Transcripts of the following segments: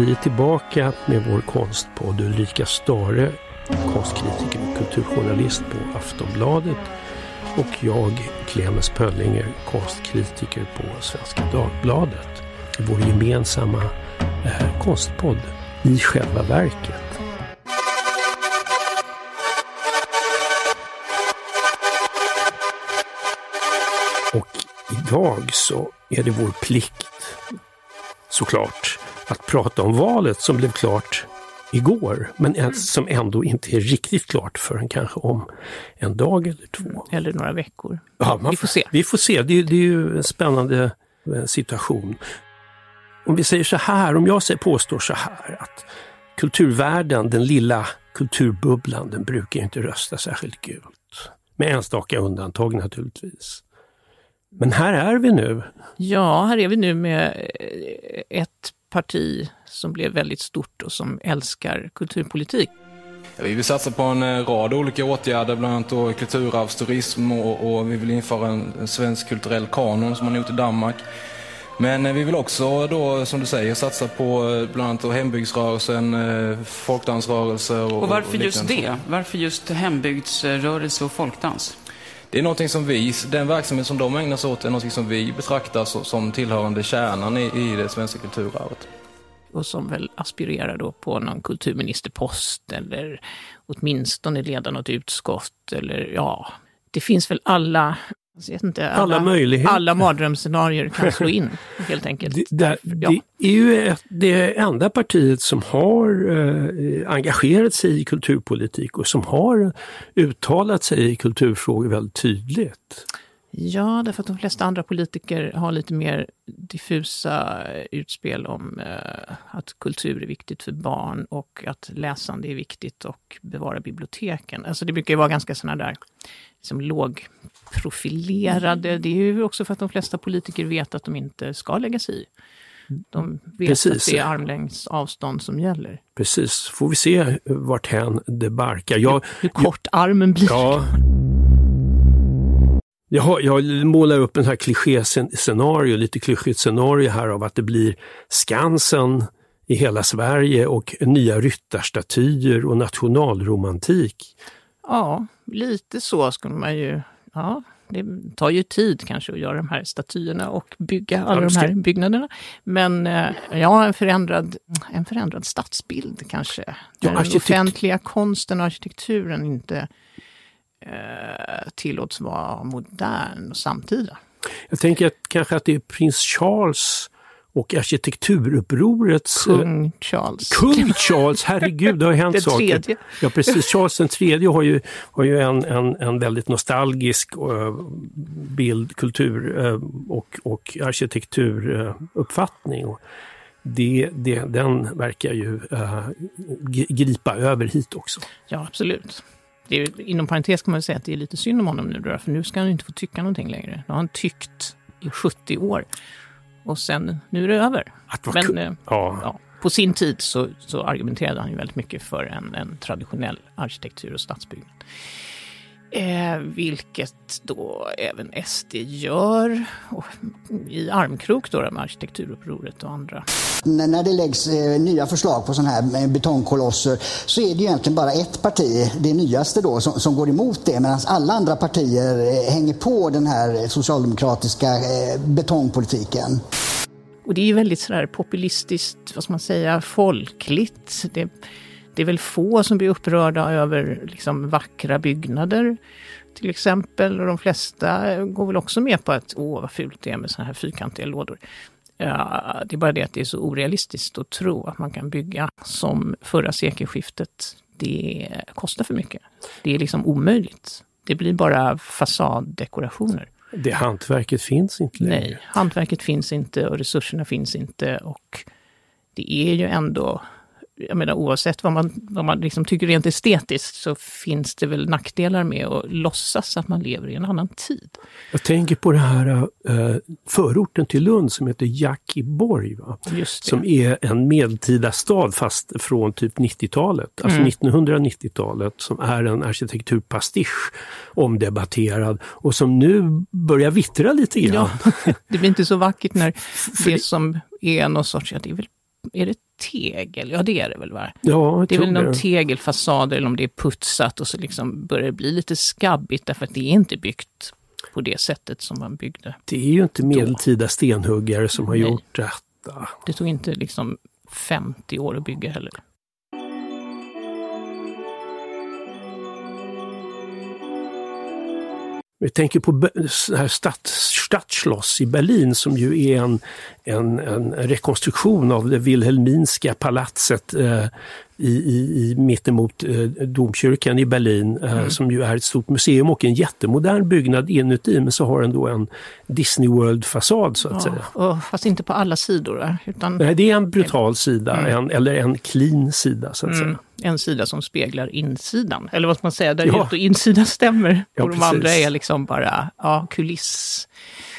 Vi är tillbaka med vår konstpodd Ulrika Stare, konstkritiker och kulturjournalist på Aftonbladet och jag, Clemens Pöllinger, konstkritiker på Svenska Dagbladet. Vår gemensamma eh, konstpodd I själva verket. Och idag så är det vår plikt, såklart, att prata om valet som blev klart igår, men mm. som ändå inte är riktigt klart förrän kanske om en dag eller två. Eller några veckor. Ja, vi får se. Vi får se. Det, det är ju en spännande eh, situation. Om vi säger så här, om jag påstår så här att kulturvärlden, den lilla kulturbubblan, den brukar inte rösta särskilt gult. Med enstaka undantag naturligtvis. Men här är vi nu. Ja, här är vi nu med eh, ett parti som blev väldigt stort och som älskar kulturpolitik. Vi vill satsa på en eh, rad olika åtgärder, bland annat då kulturarvsturism och, och vi vill införa en svensk kulturell kanon som man gjort i Danmark. Men eh, vi vill också då, som du säger, satsa på bland annat hembygdsrörelsen, folkdansrörelser. Och, och varför och just det? Varför just hembygdsrörelse och folkdans? Det är någonting som vi, den verksamhet som de ägnar sig åt är någonting som vi betraktar som tillhörande kärnan i, i det svenska kulturarvet. Och som väl aspirerar då på någon kulturministerpost eller åtminstone leda något utskott eller ja, det finns väl alla inte, alla, alla, möjligheter. Alla mardrömsscenarier kan slå in helt enkelt. Det, det, ja. det är ju ett, det enda partiet som har eh, engagerat sig i kulturpolitik och som har uttalat sig i kulturfrågor väldigt tydligt. Ja, därför att de flesta andra politiker har lite mer diffusa utspel om eh, att kultur är viktigt för barn och att läsande är viktigt och bevara biblioteken. Alltså det brukar ju vara ganska sådana där liksom lågprofilerade. Det är ju också för att de flesta politiker vet att de inte ska lägga sig i. De vet Precis. att det är armlängds avstånd som gäller. Precis, får vi se vart hän det barkar. Jag, hur, kort jag, armen blir. Ja. Jag, jag målar upp en här kliché-scenario, lite klyschigt scenario här av att det blir Skansen i hela Sverige och nya ryttarstatyer och nationalromantik. Ja, lite så skulle man ju... Ja, det tar ju tid kanske att göra de här statyerna och bygga alla de här byggnaderna. Men eh, ja, en förändrad, en förändrad stadsbild kanske. Ja, Den offentliga konsten och arkitekturen inte tillåts vara modern och samtida. Jag tänker att kanske att det är prins Charles och arkitekturupprorets... Eh, Kung Charles. Kung Charles, herregud, det har hänt den saker. Tredje. Ja precis, Charles den tredje har ju, har ju en, en, en väldigt nostalgisk uh, bild, kultur och, och arkitekturuppfattning. Det, det, den verkar ju gripa över hit också. Ja, absolut. Det är, inom parentes kan man säga att det är lite synd om honom nu då, för nu ska han inte få tycka någonting längre. Nu har han tyckt i 70 år och sen, nu är det över. Men eh, ja. Ja, på sin tid så, så, argumenterade han ju väldigt mycket för en, en traditionell arkitektur och stadsbyggnad. Eh, vilket då även SD gör och i armkrok då med arkitekturupproret och andra. När det läggs eh, nya förslag på sådana här betongkolosser så är det egentligen bara ett parti, det nyaste då, som, som går emot det medan alla andra partier eh, hänger på den här socialdemokratiska eh, betongpolitiken. Och det är ju väldigt sådär populistiskt, vad ska man säga, folkligt. Det, det är väl få som blir upprörda över liksom, vackra byggnader till exempel. Och de flesta går väl också med på att åh vad fult det är med sådana här fyrkantiga lådor. Ja, det är bara det att det är så orealistiskt att tro att man kan bygga som förra sekelskiftet. Det kostar för mycket. Det är liksom omöjligt. Det blir bara fasaddekorationer. Det hantverket finns inte längre. Nej, hantverket finns inte och resurserna finns inte och det är ju ändå jag menar oavsett vad man, vad man liksom tycker rent estetiskt så finns det väl nackdelar med att låtsas att man lever i en annan tid. Jag tänker på den här äh, förorten till Lund som heter Jackiborg. Som är en medeltida stad fast från typ 90-talet, alltså mm. 1990-talet, som är en arkitekturpastisch omdebatterad och som nu börjar vittra lite grann. Ja, det blir inte så vackert när det som är någon sorts, ja, det är väl är det tegel, ja det är det väl va? Ja, Det är väl någon det. tegelfasad eller om det är putsat och så liksom börjar det bli lite skabbigt därför att det är inte byggt på det sättet som man byggde. Det är ju inte medeltida stenhuggare som har Nej. gjort detta. Det tog inte liksom 50 år att bygga heller. Vi tänker på här Stadtschloss i Berlin som ju är en, en, en rekonstruktion av det Wilhelminska palatset eh, i, i, i mittemot eh, domkyrkan i Berlin eh, som ju är ett stort museum och en jättemodern byggnad inuti men så har den då en Disney World-fasad så att säga. Ja, och, fast inte på alla sidor. Utan Nej, det är en brutal sida, en, eller en clean sida så att mm, säga. en sida som speglar insidan. Eller vad ska man säga, där Ja. ut och insidan stämmer. Ja, och de precis. andra är liksom bara ja, kuliss.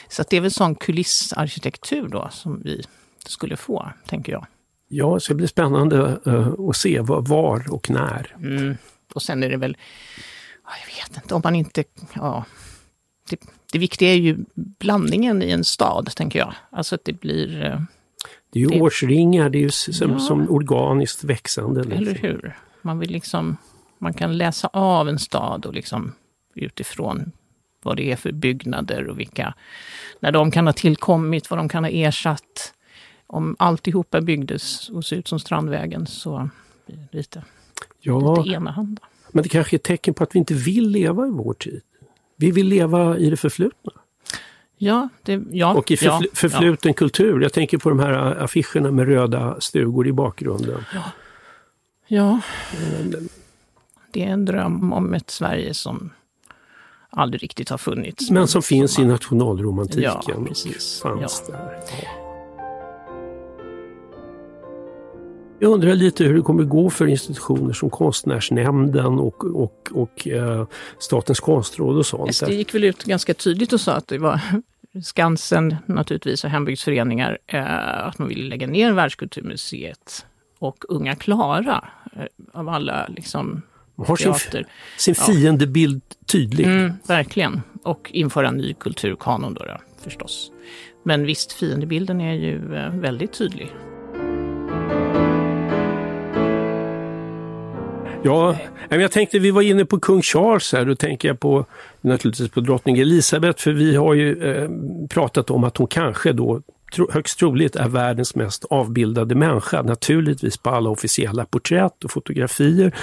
Så det är väl sån kulissarkitektur då som vi skulle få, tänker jag. Ja, så det blir spännande eh, att se var, var och när. Mm. Och sen är det väl, ja, jag vet inte, om man inte, ja. Det, det viktiga är ju blandningen i en stad, tänker jag. Alltså att det blir, eh, Det är ju Det- årsringar, det är ju som, Ja. som organiskt växande. liksom. eller hur? Man vill liksom, man kan läsa av en stad och liksom utifrån vad det är för byggnader och vilka, när de kan ha tillkommit, vad de kan ha ersatt. Om alltihopa byggdes och såg ut som Strandvägen så blir det lite, Ja, lite enahanda. men det kanske är ett tecken på att vi inte vill leva i vår tid. Vi vill leva i det förflutna Ja, det, ja, och i förfl- ja, förfluten kultur. Jag tänker på de här affischerna med röda stugor i bakgrunden. Ja. Det är en dröm om ett Sverige som aldrig riktigt har funnits. Men som finns i man- nationalromantiken. Ja, precis. Fanns där. Jag undrar lite hur det kommer gå för institutioner som Konstnärsnämnden och, och, och eh, Statens konstråd och sånt. SD gick väl ut ganska tydligt och sa att det var Skansen naturligtvis och hembygdsföreningar, eh, att man ville lägga ner Världskulturmuseet. Och Unga Klara, eh, av alla liksom Man har sin, teater. sin Ja. fiendebild tydlig. Mm, verkligen. Och införa en ny kulturkanon då, då förstås. Men visst, fiendebilden är ju eh, väldigt tydlig. Ja, men jag tänkte vi var inne på kung Charles här, då tänker jag på naturligtvis på drottning Elisabeth för vi har ju eh, pratat om att hon kanske då tro, högst troligt är världens mest avbildade människa. Naturligtvis på alla officiella porträtt och fotografier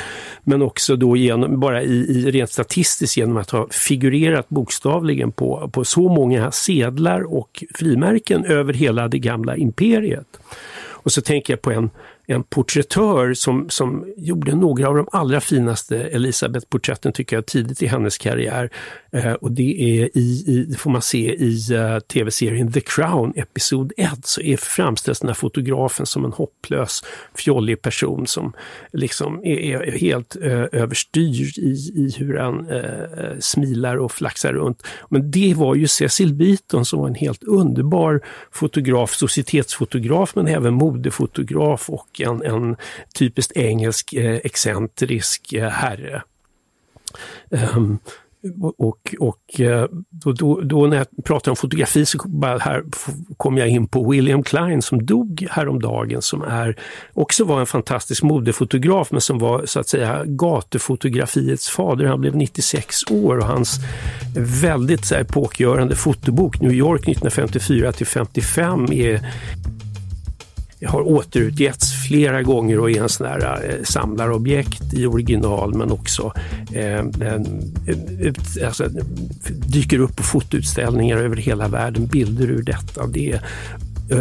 men också då genom, bara i, i rent statistiskt genom att ha figurerat bokstavligen på, på så många sedlar och frimärken över hela det gamla imperiet. Och så tänker jag på en, en porträttör som, som gjorde några av de allra finaste Elisabeth-porträtten tycker jag tidigt i hennes karriär. Eh, och det är i, i, det får man se i uh, tv-serien The Crown, episod 1, så är framställs den här fotografen som en hopplös, fjollig person som liksom är, är helt uh, överstyrd i, i hur han uh, smilar och flaxar runt. Men det var ju Cecil Beaton som var en helt underbar fotograf, societetsfotograf men även modefotograf och en, en typiskt engelsk eh, excentrisk eh, herre. Um, och och eh, då, då, då när jag pratar om fotografi så bara här kom jag in på William Klein som dog häromdagen som är också var en fantastisk modefotograf men som var så att säga gatufotografiets fader. Han blev 96 år och hans väldigt så här, epokgörande fotobok New York 1954 till 55 är har återutgetts flera gånger och är en sån här eh, samlarobjekt i original men också eh, en, ut, alltså, dyker upp på fotoutställningar över hela världen, bilder ur detta. Det är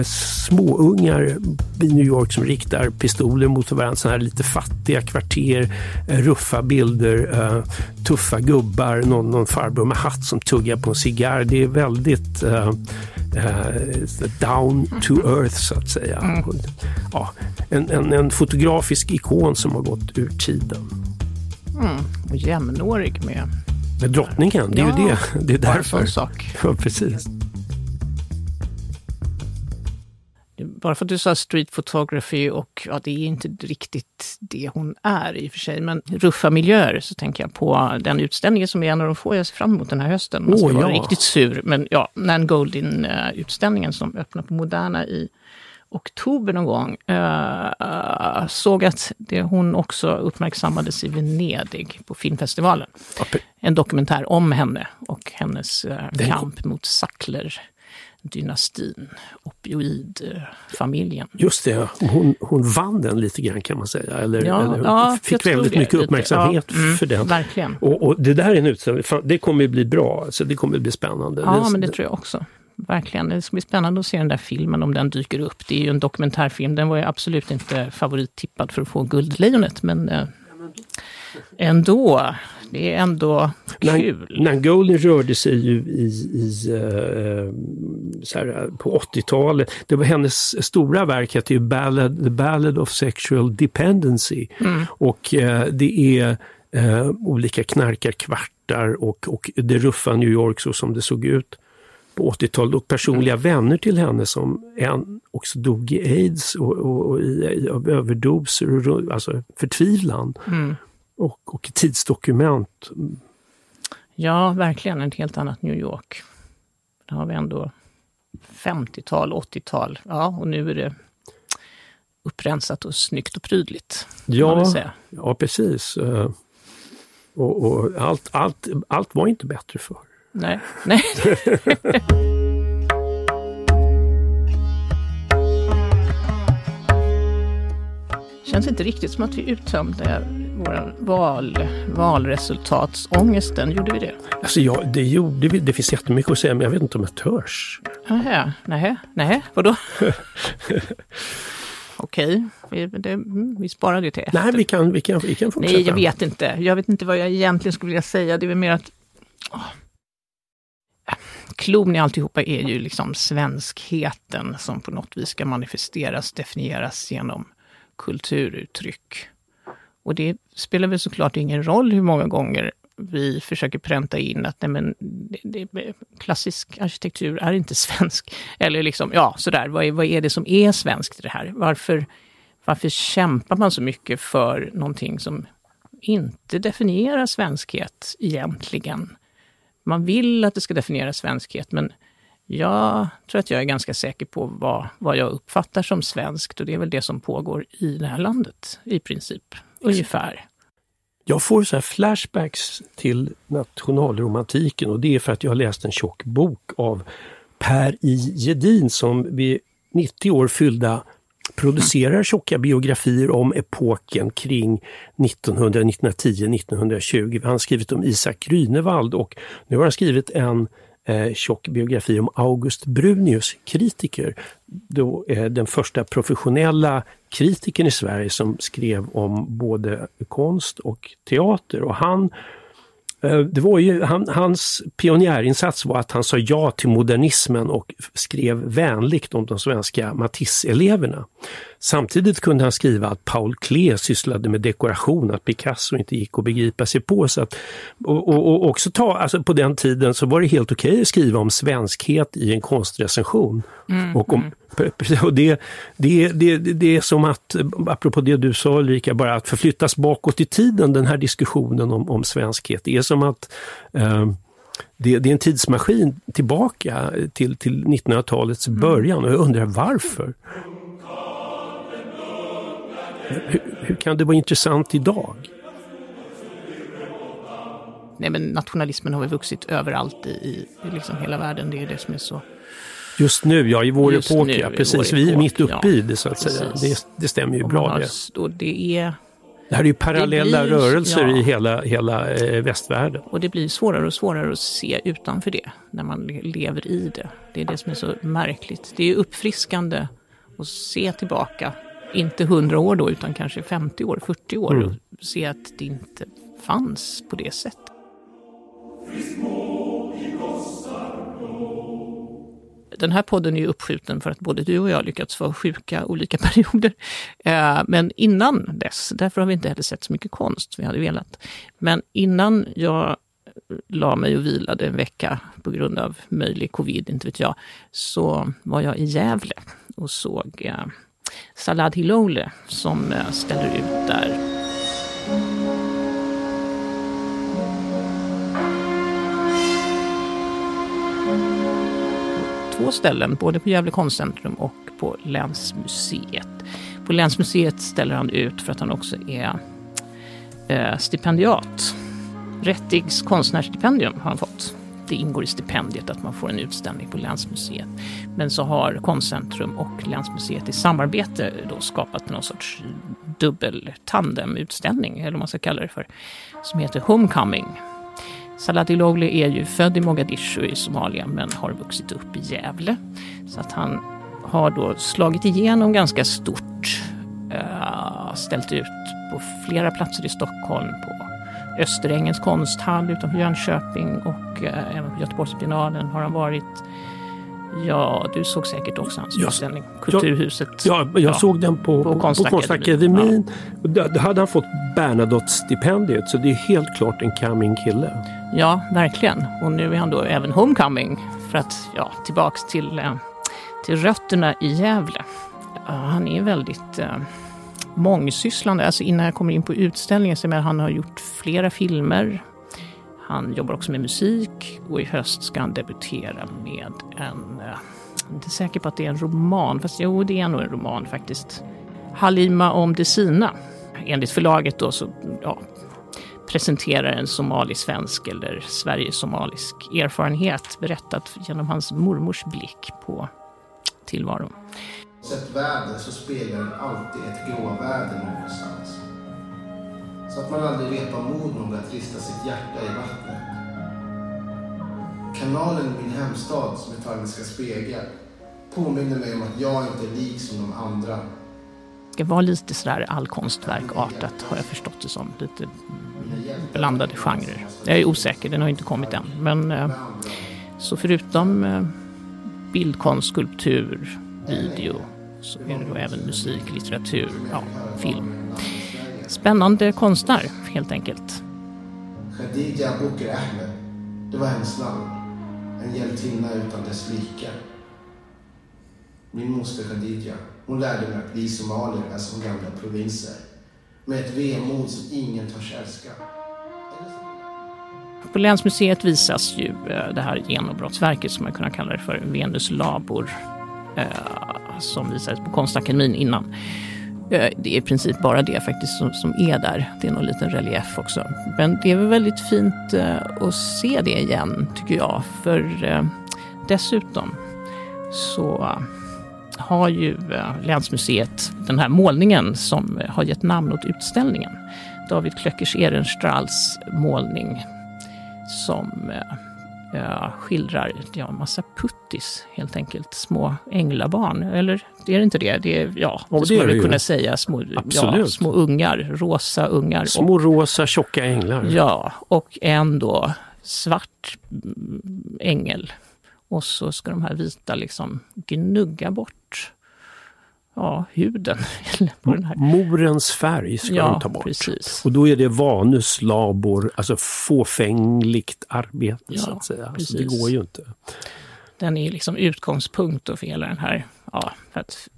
småungar i New York som riktar pistoler mot varandra, sådana här lite fattiga kvarter, eh, ruffa bilder, eh, tuffa gubbar, någon, någon farbror med hatt som tuggar på en cigarr. Det är väldigt eh, eh, down to earth så att säga. Ja, en, en, en fotografisk ikon som har gått ur tiden. Mm. Och jämnårig med Med drottningen, det är ju Ja, det. Det är därför. sak. Ja, precis. Bara för att du sa street photography och ja, det är inte riktigt det hon är i och för sig. Men ruffa miljöer så tänker jag på den utställningen som är en av de få jag ser fram emot den här hösten. Man ska Åh, vara ja. riktigt sur. Men ja, Nan Goldin-utställningen som öppnar på Moderna i oktober någon gång. Uh, såg att det, hon också uppmärksammades i Venedig på filmfestivalen. En dokumentär om henne och hennes uh, kamp mot Sackler dynastin, opioidfamiljen. Just det, hon, hon vann den lite grann kan man säga. Eller, ja, eller ja, fick väldigt mycket lite. uppmärksamhet ja, mm, för den. Verkligen. Och, och, det där är en utställning, det kommer att bli bra, alltså, det kommer att bli spännande. Ja, det, men det tror jag också. Verkligen. Det ska bli spännande att se den där filmen om den dyker upp. Det är ju en dokumentärfilm. Den var ju absolut inte favorittippad för att få Guldlejonet, men eh, ändå. Det är ändå kul. Nangolin rörde sig ju i, i så här, på 80-talet. Det var hennes stora verk hette ju Ballad, The Ballad of Sexual Dependency. Mm. Och uh, det är uh, olika knarkarkvartar och, och det ruffa New York så som det såg ut på 80-talet och personliga mm. vänner till henne som en också dog i aids och, och, och i, i, av överdoser, och, alltså förtvivlan. Mm. Och, och tidsdokument. Ja, verkligen ett helt annat New York. Där har vi ändå 50-tal, 80-tal. Ja, och nu är det upprensat och snyggt och prydligt. Ja, ja precis. Eh, och, och, allt, allt, allt var inte bättre förr. Nej. Nej. känns inte riktigt som att vi uttömde vår val, valresultatsångesten. Gjorde vi det? Alltså ja, det gjorde vi. Det finns jättemycket att säga, men jag vet inte om jag törs. Aha, nej, nej, vadå? Okej, vi, mm, vi sparar det till efter. Nej, vi kan, vi kan, vi kan fortsätta. Nej, jag vet inte. Jag vet inte vad jag egentligen skulle vilja säga. Det är väl mer att... Oh. Klon i alltihopa är ju liksom svenskheten som på något vis ska manifesteras, definieras genom kulturuttryck. Och det spelar väl såklart ingen roll hur många gånger vi försöker pränta in att nej men, det, det, klassisk arkitektur är inte svensk. Eller liksom, ja sådär, vad är, vad är det som är svenskt i det här? Varför, varför kämpar man så mycket för någonting som inte definierar svenskhet egentligen? Man vill att det ska definiera svenskhet, men jag tror att jag är ganska säker på vad, vad jag uppfattar som svenskt och det är väl det som pågår i det här landet i princip, ungefär. Jag får så flashbacks till nationalromantiken och det är för att jag har läst en tjock bok av Per I. Gedin som vid 90 år fyllda producerar tjocka biografier om epoken kring 1900, 1910, 1920. Han har skrivit om Isak Grünewald och nu har han skrivit en eh, tjock biografi om August Brunius, kritiker. Då, eh, den första professionella kritikern i Sverige som skrev om både konst och teater. Och han Eh, det var ju, han, hans pionjärinsats var att han sa ja till modernismen och skrev vänligt om de svenska Matisse-eleverna. Samtidigt kunde han skriva att Paul Klee sysslade med dekoration, att Picasso inte gick att begripa sig på. Så att, och, och, och också ta, alltså på den tiden så var det helt okej okay att skriva om svenskhet i en konstrecension. Mm, och om, mm. Och det, det, det, det är som att, apropå det du sa Ulrika, bara att förflyttas bakåt i tiden, den här diskussionen om, om svenskhet. Det är som att eh, det, det, är en tidsmaskin tillbaka till, till 1900-talets mm. början och jag undrar varför? Hur, hur, kan det vara intressant idag? Nej men nationalismen har väl vuxit överallt i, i liksom hela världen. Det är det som är så Just nu, ja, i vår Just epok, ja. Precis, vi är mitt uppe ja. i det så att säga. Det, det stämmer ju bra det. Och det är... Det här är ju parallella blir, rörelser ja. i hela, hela eh, västvärlden. Och det blir svårare och svårare att se utanför det, när man lever i det. Det är det som är så märkligt. Det är uppfriskande att se tillbaka, inte hundra år då, utan kanske 50 år, 40 år, mm. och se att det inte fanns på det sättet. Den här podden är ju uppskjuten för att både du och jag lyckats vara sjuka olika perioder. Eh, men innan dess, därför har vi inte heller sett så mycket konst som vi hade velat. Men innan jag eh, la mig och vilade en vecka på grund av möjlig covid, inte vet jag, så var jag i Gävle och såg eh, Salad Hilole som ställer ut där två ställen, både på Gävle konstcentrum och på Länsmuseet. På Länsmuseet ställer han ut för att han också är eh, stipendiat. Rättigs konstnärsstipendium har han fått. Det ingår i stipendiet att man får en utställning på Länsmuseet. Men så har Konstcentrum och Länsmuseet i samarbete då skapat någon sorts dubbel tandemutställning, eller vad man ska kalla det för, som heter Homecoming. Salah Logli är ju född i Mogadishu i Somalia men har vuxit upp i Gävle. Så att han har då slagit igenom ganska stort. Uh, ställt ut på flera platser i Stockholm, på Österängens konsthall utanför Jönköping och uh, även på Göteborgsbiennalen har han varit. Ja, du såg säkert också hans utställning, Kulturhuset. Ja, jag ja, såg den på, på, Konstakademin. Ja. Då hade han fått Bernadotte-stipendiet, så det är helt klart en coming kille. Ja, verkligen. Och nu är han då även homecoming för att, ja, tillbaks till, eh, till rötterna i Gävle. Han är väldigt eh, mångsysslande. Alltså innan jag kommer in på utställningen så är han har gjort flera filmer. Han jobbar också med musik och i höst ska han debutera med en, jag är inte säker på att det är en roman, fast jo det är nog en roman faktiskt. Halima om det sina. Enligt förlaget då så ja, presenterar en somalisk-svensk eller Sverige-somalisk erfarenhet berättat genom hans mormors blick på tillvaron. Sett väder så speglar den alltid ett gråväder någonstans. Så att man aldrig vet mod nog att rista sitt hjärta i vattnet. Kanalen i min hemstad som metalliska spegel påminner mig om att jag inte är lik som de andra. Det ska vara lite sådär allkonstverkartat har jag förstått det som. Lite blandade genrer. Jag är osäker, den har inte kommit än. Men eh, så förutom eh, bildkonst, skulptur, video så är det då även musik, litteratur, ja, film. Spännande konstnär helt enkelt. Khadija Bukr Ahmed, det var hennes namn. En hjältinna utan dess like. Min moster Khadija, hon lärde mig att vi somalier är som gamla provinser med ett vemod som ingen törs älska. På Länsmuseet visas ju eh, det här genombrottsverket som man kunna kalla det för, Venus labor, eh, som visades på Konstakademin innan. Eh, det är i princip bara det faktiskt som, som är där. Det är någon liten relief också. Men det är väl väldigt fint eh, att se det igen, tycker jag. För eh, dessutom så har ju Länsmuseet den här målningen som har gett namn åt utställningen. David Klöckers Ehrenstrahls målning som äh, skildrar ja, massa puttis, helt enkelt. Små änglabarn. Eller det är inte det? Det är, ja, ja det skulle man kunna säga. Små, ja, små ungar, rosa ungar. Små och, rosa tjocka änglar. Ja, och en då svart ängel och så ska de här vita liksom gnugga bort ja, huden. på den här. Morens färg ska ja, de ta bort. Precis. Och då är det vanus labor, alltså fåfängligt arbete ja, så att säga. Alltså, det går ju inte. Den är liksom utgångspunkt för hela den här, ja, för att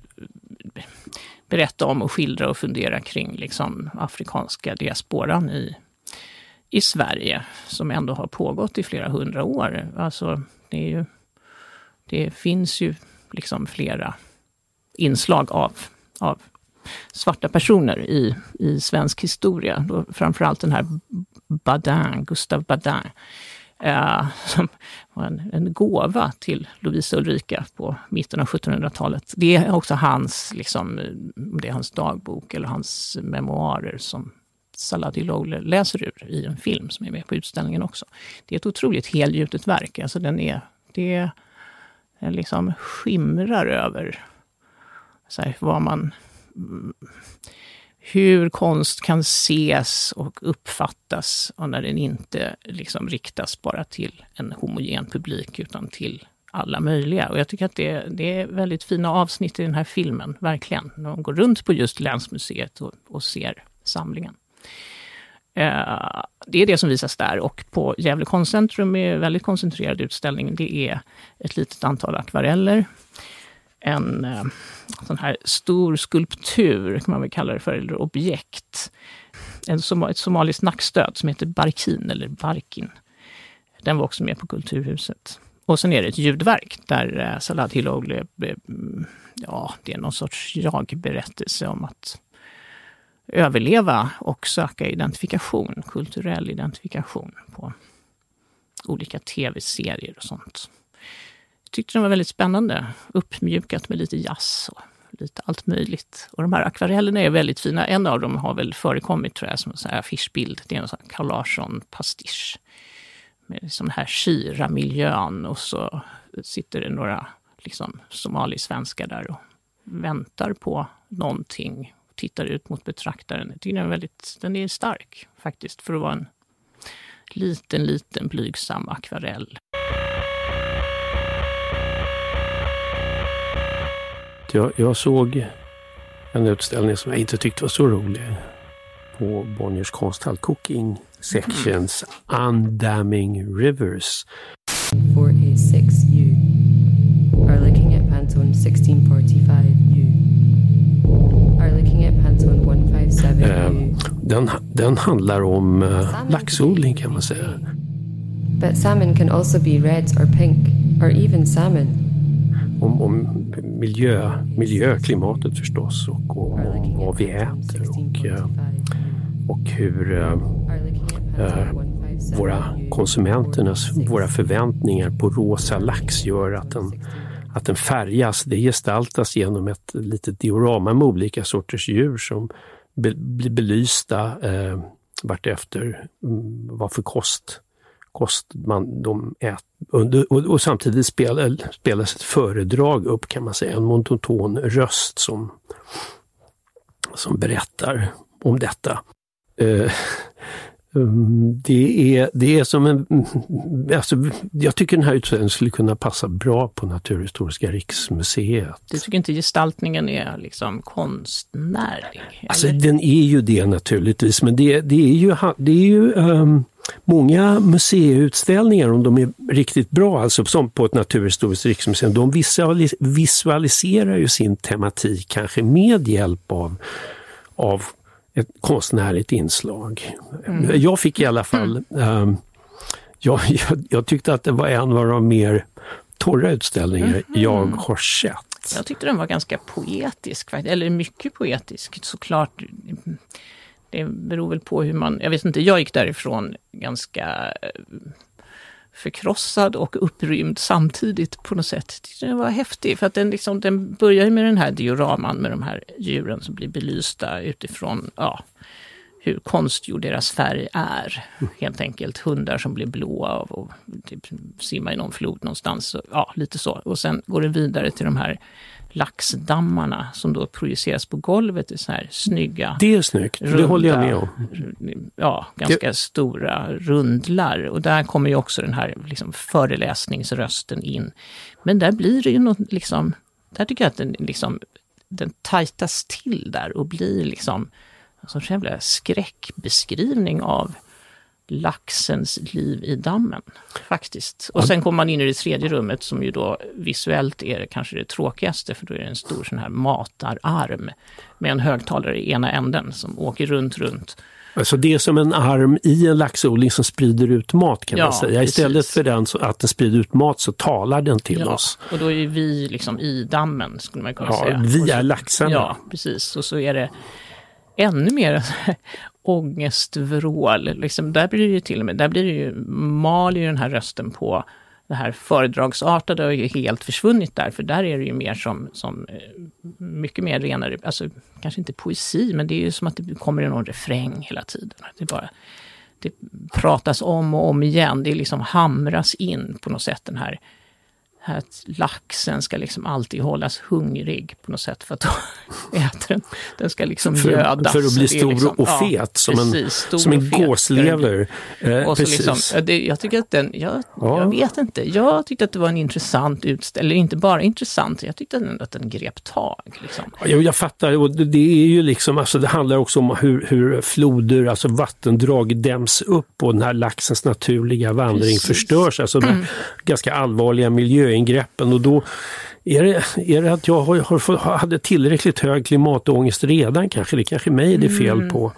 berätta om och skildra och fundera kring liksom afrikanska diasporan i, i Sverige, som ändå har pågått i flera hundra år. Alltså, det är ju det finns ju liksom flera inslag av, av svarta personer i, i svensk historia. Då framförallt den här Badin, Gustav Badin, eh, som var en, en gåva till Lovisa Ulrika på mitten av 1700-talet. Det är också hans, liksom, det är hans dagbok eller hans memoarer som Saladi Lowler läser ur i en film som är med på utställningen också. Det är ett otroligt helgjutet verk. Alltså den är, det är liksom skimrar över så här, vad man... Hur konst kan ses och uppfattas och när den inte liksom riktas bara till en homogen publik utan till alla möjliga. Och jag tycker att det, det är väldigt fina avsnitt i den här filmen, verkligen. När de går runt på just Länsmuseet och, och ser samlingen. Eh, det är det som visas där och på Gävle konstcentrum är väldigt koncentrerad utställning. Det är ett litet antal akvareller, en eh, sån här stor skulptur, kan man väl kalla det för, eller objekt. En, ett somaliskt nackstöd som heter Barkin, eller Barkin. Den var också med på Kulturhuset. Och sen är det ett ljudverk där eh, Salad Hiloglu eh, mm, ja, det är någon sorts jag-berättelse om att överleva och söka identifikation, kulturell identifikation på olika tv-serier och sånt. Jag tyckte den var väldigt spännande, uppmjukat med lite jazz och lite allt möjligt. Och de här akvarellerna är väldigt fina. En av dem har väl förekommit tror jag som en affischbild. Det är en sån Carl Larsson-pastisch. Med liksom den här Shira-miljön och så sitter det några liksom, somalisvenskar där och väntar på någonting. Tittar ut mot betraktaren. Jag tycker den är, väldigt, den är stark faktiskt för att vara en liten, liten blygsam akvarell. Jag, jag såg en utställning som jag inte tyckte var så rolig på Bonniers konsthall, Cooking Sections Undamming Rivers. 4A6U are looking at Pantone 1645U are looking at Pantone 157U. Den, den handlar om uh, laxodling kan man säga. But salmon can also be red or pink or even salmon. Om, om miljö, miljöklimatet förstås och, och, och vad vi äter och, eh, och hur äh, våra konsumenternas, våra förväntningar på rosa lax gör att den, att den färgas. Det gestaltas genom ett litet diorama med olika sorters djur som be, blir belysta eh, vartefter mm, vad för kost, kost man, de äter. Och, och, samtidigt spel, spelas ett föredrag upp kan man säga, en monoton röst som, som berättar om detta. Eh, det är, det är som en... Alltså, jag tycker den här utställningen skulle kunna passa bra på Naturhistoriska riksmuseet. Du tycker inte gestaltningen är liksom konstnärlig? Alltså den är ju det naturligtvis, men det, det är ju, det är ju um, många museiutställningar, om de är riktigt bra, alltså som på ett naturhistoriskt riksmuseum, de visualiserar ju sin tematik kanske med hjälp av, av ett konstnärligt inslag. Mm. Jag fick i alla fall, um, jag, jag, jag, tyckte att det var en av de mer torra utställningar mm. jag har sett. Jag tyckte den var ganska poetisk, eller mycket poetisk såklart. Det beror väl på hur man, jag vet inte, jag gick därifrån ganska eh, förkrossad och upprymd samtidigt på något sätt. Den var häftig för att den, liksom, den börjar med den här dioraman med de här djuren som blir belysta utifrån ja, hur konstgjord deras färg är. Helt enkelt hundar som blir blåa av och typ, simma i någon flod någonstans. Ja, lite så. Och sen går det vidare till de här laxdammarna som då projiceras på golvet i så här snygga... Det är snyggt, runda, det håller jag med om. Ja, ganska det... stora rundlar. Och där kommer ju också den här liksom föreläsningsrösten in. Men där blir det ju något liksom... Där tycker jag att den, liksom, den tajtas till där och blir liksom en sorts jävla skräckbeskrivning av laxens liv i dammen. Faktiskt. Och sen kommer man in i det tredje rummet som ju då visuellt är kanske det tråkigaste för då är det en stor sån här matararm med en högtalare i ena änden som åker runt, runt. Alltså det är som en arm i en laxodling som sprider ut mat kan ja, man säga. Istället precis. för den, att den sprider ut mat så talar den till ja, oss. Och då är vi liksom i dammen skulle man kunna ja, säga. Vi är laxarna. Ja, precis. Och så är det ännu mer ångestvrål. Liksom, där blir det ju till och med, där blir det ju, mal ju den här rösten på det här föredragsartade har ju helt försvunnit där, för där är det ju mer som, som eh, mycket mer renare, alltså kanske inte poesi, men det är ju som att det kommer någon refräng hela tiden. Det bara det pratas om och om igen, det liksom hamras in på något sätt den här att laxen ska liksom alltid hållas hungrig på något sätt för att äter den. Den ska liksom för, gödas. För att bli stor liksom, och fet, ja, som, precis, en, som en gåslever. Eh, och så liksom, det, jag tycker att den, jag, ja. jag, vet inte, jag tyckte att det var en intressant utställning, eller inte bara intressant, jag tyckte att den, att den grep tag. Liksom. Jag, jag fattar, och det, är ju liksom, alltså det handlar också om hur, hur floder, alltså vattendrag däms upp och den här laxens naturliga vandring precis. förstörs. Alltså mm. ganska allvarliga miljöer ingreppen och då är det, är det att jag har, har, hade tillräckligt hög klimatångest redan kanske? Det kanske är mig det är fel mm. på.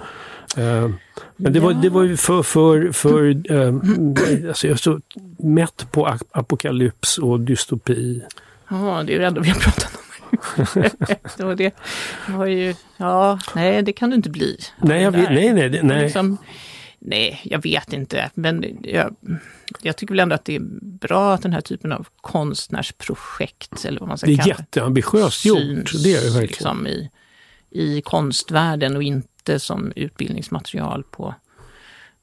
Uh, men det var, det var ju för, för, för uh, alltså jag är så mätt på apokalyps och dystopi. Ja, det är det enda vi har pratat om. och det var ju, ja, nej det kan du inte bli. Nej, jag nej, nej, det- nej. Liksom, nej, jag vet inte. Men jag, jag tycker väl ändå att det är bra att den här typen av konstnärsprojekt, eller vad man ska Det är kalla det, jätteambitiöst gjort, det är det verkligen. liksom i, i konstvärlden och inte som utbildningsmaterial på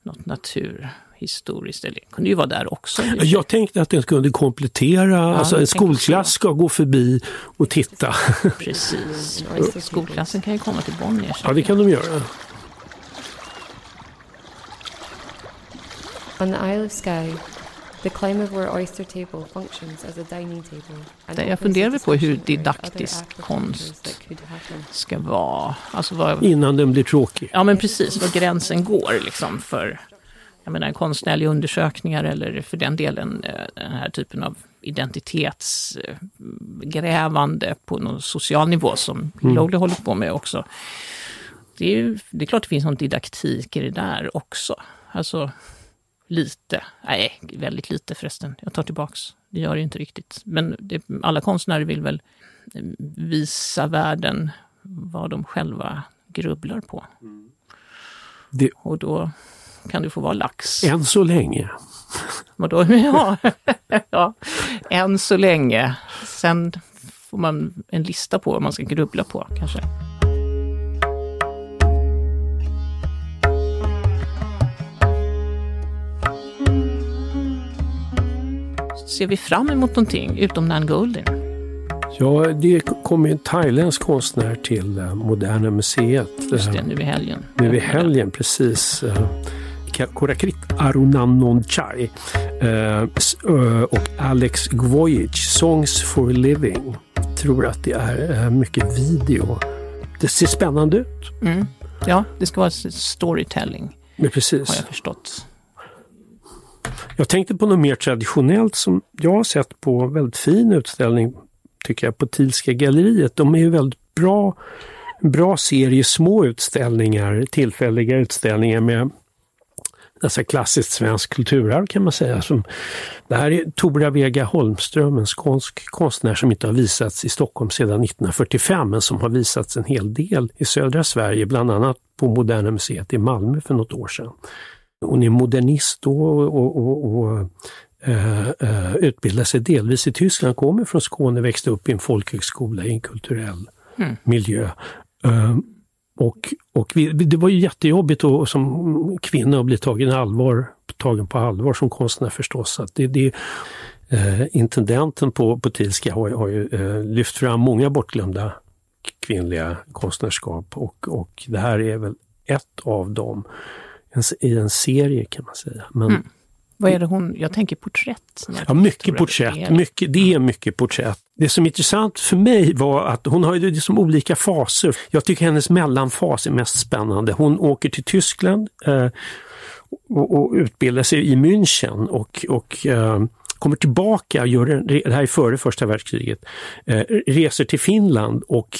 något naturhistoriskt. Eller det kunde ju vara där också. Jag tänkte att den kunde komplettera, alltså en skolklass ska gå förbi och titta. Precis. Skolklassen kan ju komma till Bonniers. Ja, det kan de göra. On the Isle of Skye, the climate where Oyster Table functions as a dining table. jag the på hur didaktisk konst ska vara. Alltså vad, Innan den blir tråkig. ja men precis, var gränsen går liksom för jag menar, konstnärliga undersökningar eller för den delen eh, den här typen av identitetsgrävande på någon social nivå som Mm. Lowley håller på med också. Det är, ju, det är klart det finns någon didaktik i det där också. Alltså lite, nej väldigt lite förresten, jag tar tillbaks. Det gör det inte riktigt. Men det, alla konstnärer vill väl eh, visa världen vad de själva grubblar på. Det- Och då kan du få vara lax. Än så länge. Och då, ja, ja, än så länge. Sen får man en lista på vad man ska grubbla på kanske. Ser vi fram emot någonting utom Nan Goldin? Ja, det kommer en thailändsk konstnär till eh, Moderna Museet. Just eh, det, nu i helgen. Nu i helgen, precis. eh, Korakrit Arunanonchai eh, s- eh, och Alex Gvojic, Songs for a Living. Tror att det är eh, mycket video. Det ser spännande ut. Mm. Ja, det ska vara storytelling, Men har precis. jag förstått. Jag tänkte på något mer traditionellt som jag har sett på en väldigt fin utställning, tycker jag, på Thielska galleriet. De är ju väldigt bra, en bra serie små utställningar, tillfälliga utställningar med nästan klassiskt svenskt kulturarv kan man säga. Som, det här är Tora Vega Holmström, en skånsk konstnär som inte har visats i Stockholm sedan 1945 men som har visats en hel del i södra Sverige, bland annat på Moderna Museet i Malmö för något år sedan. Hon är modernist då och, och, och, och eh, eh, utbildade sig delvis i Tyskland, kommer från Skåne, växte upp i en folkhögskola i en kulturell Mm. miljö. Eh, och och vi, det var ju jättejobbigt att, som kvinna att bli tagen, allvar, tagen på allvar som konstnär förstås. Att det, det, intendenten på, på Thielska har, har ju lyft fram många bortglömda kvinnliga konstnärskap och, och det här är väl ett av dem en, i en serie kan man säga. Men, Mm. Vad är det hon, jag tänker porträtt. Ja, tänker mycket porträtt. Mycket, det är mycket porträtt. Det som är intressant för mig var att hon har ju liksom olika faser. Jag tycker hennes mellanfas är mest spännande. Hon åker till Tyskland eh, och, och utbildar sig i München och, och eh, kommer tillbaka, gör en, det här är före första världskriget, eh, reser till Finland och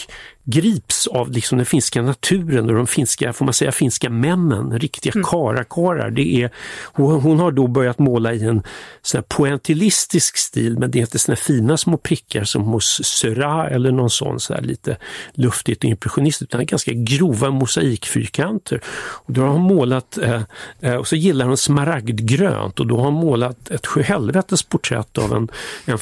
grips av liksom den finska naturen och de finska, får man säga, finska männen, riktiga Mm. karakarar. Det är, hon, hon har då börjat måla i en sån här pointillistisk stil men det är inte såna fina små prickar som hos Seurat eller någon sån så här lite luftigt och impressionistiskt utan ganska grova mosaikfyrkanter. Och då har hon målat, eh, eh, och så gillar hon smaragdgrönt och då har hon målat ett sjuhelvetes porträtt av en, en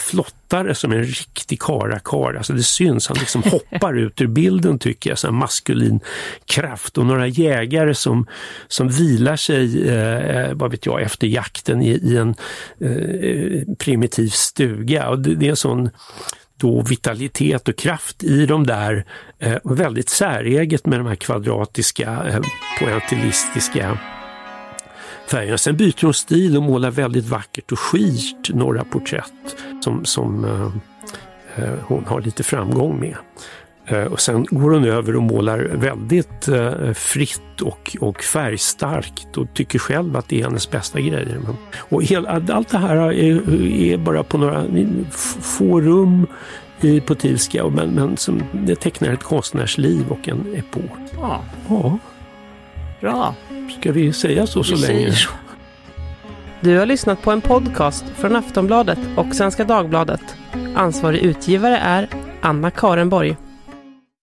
flottare som en riktig karakar. Alltså det syns, han liksom hoppar ut ur bilden tycker jag, så maskulin kraft och några jägare som, som vilar sig, eh, vad vet jag, efter jakten i, i en eh, primitiv stuga. Och det, det är en sån då vitalitet och kraft i de där eh, och väldigt säreget med de här kvadratiska, eh, pointillistiska färgerna. Sen byter hon stil och målar väldigt vackert och skirt några porträtt som, som eh, eh, hon har lite framgång med. Eh, Och sen går hon över och målar väldigt eh, fritt och, och färgstarkt och tycker själv att det är hennes bästa grejer. Men, och hela, allt det här är, är bara på några få rum i, på och men, men som, det tecknar ett konstnärsliv och en epok. Ja, Ja, bra. Ska vi säga så så Vi länge? så. Du har lyssnat på en podcast från Aftonbladet och Svenska Dagbladet. Ansvarig utgivare är Anna Karenborg.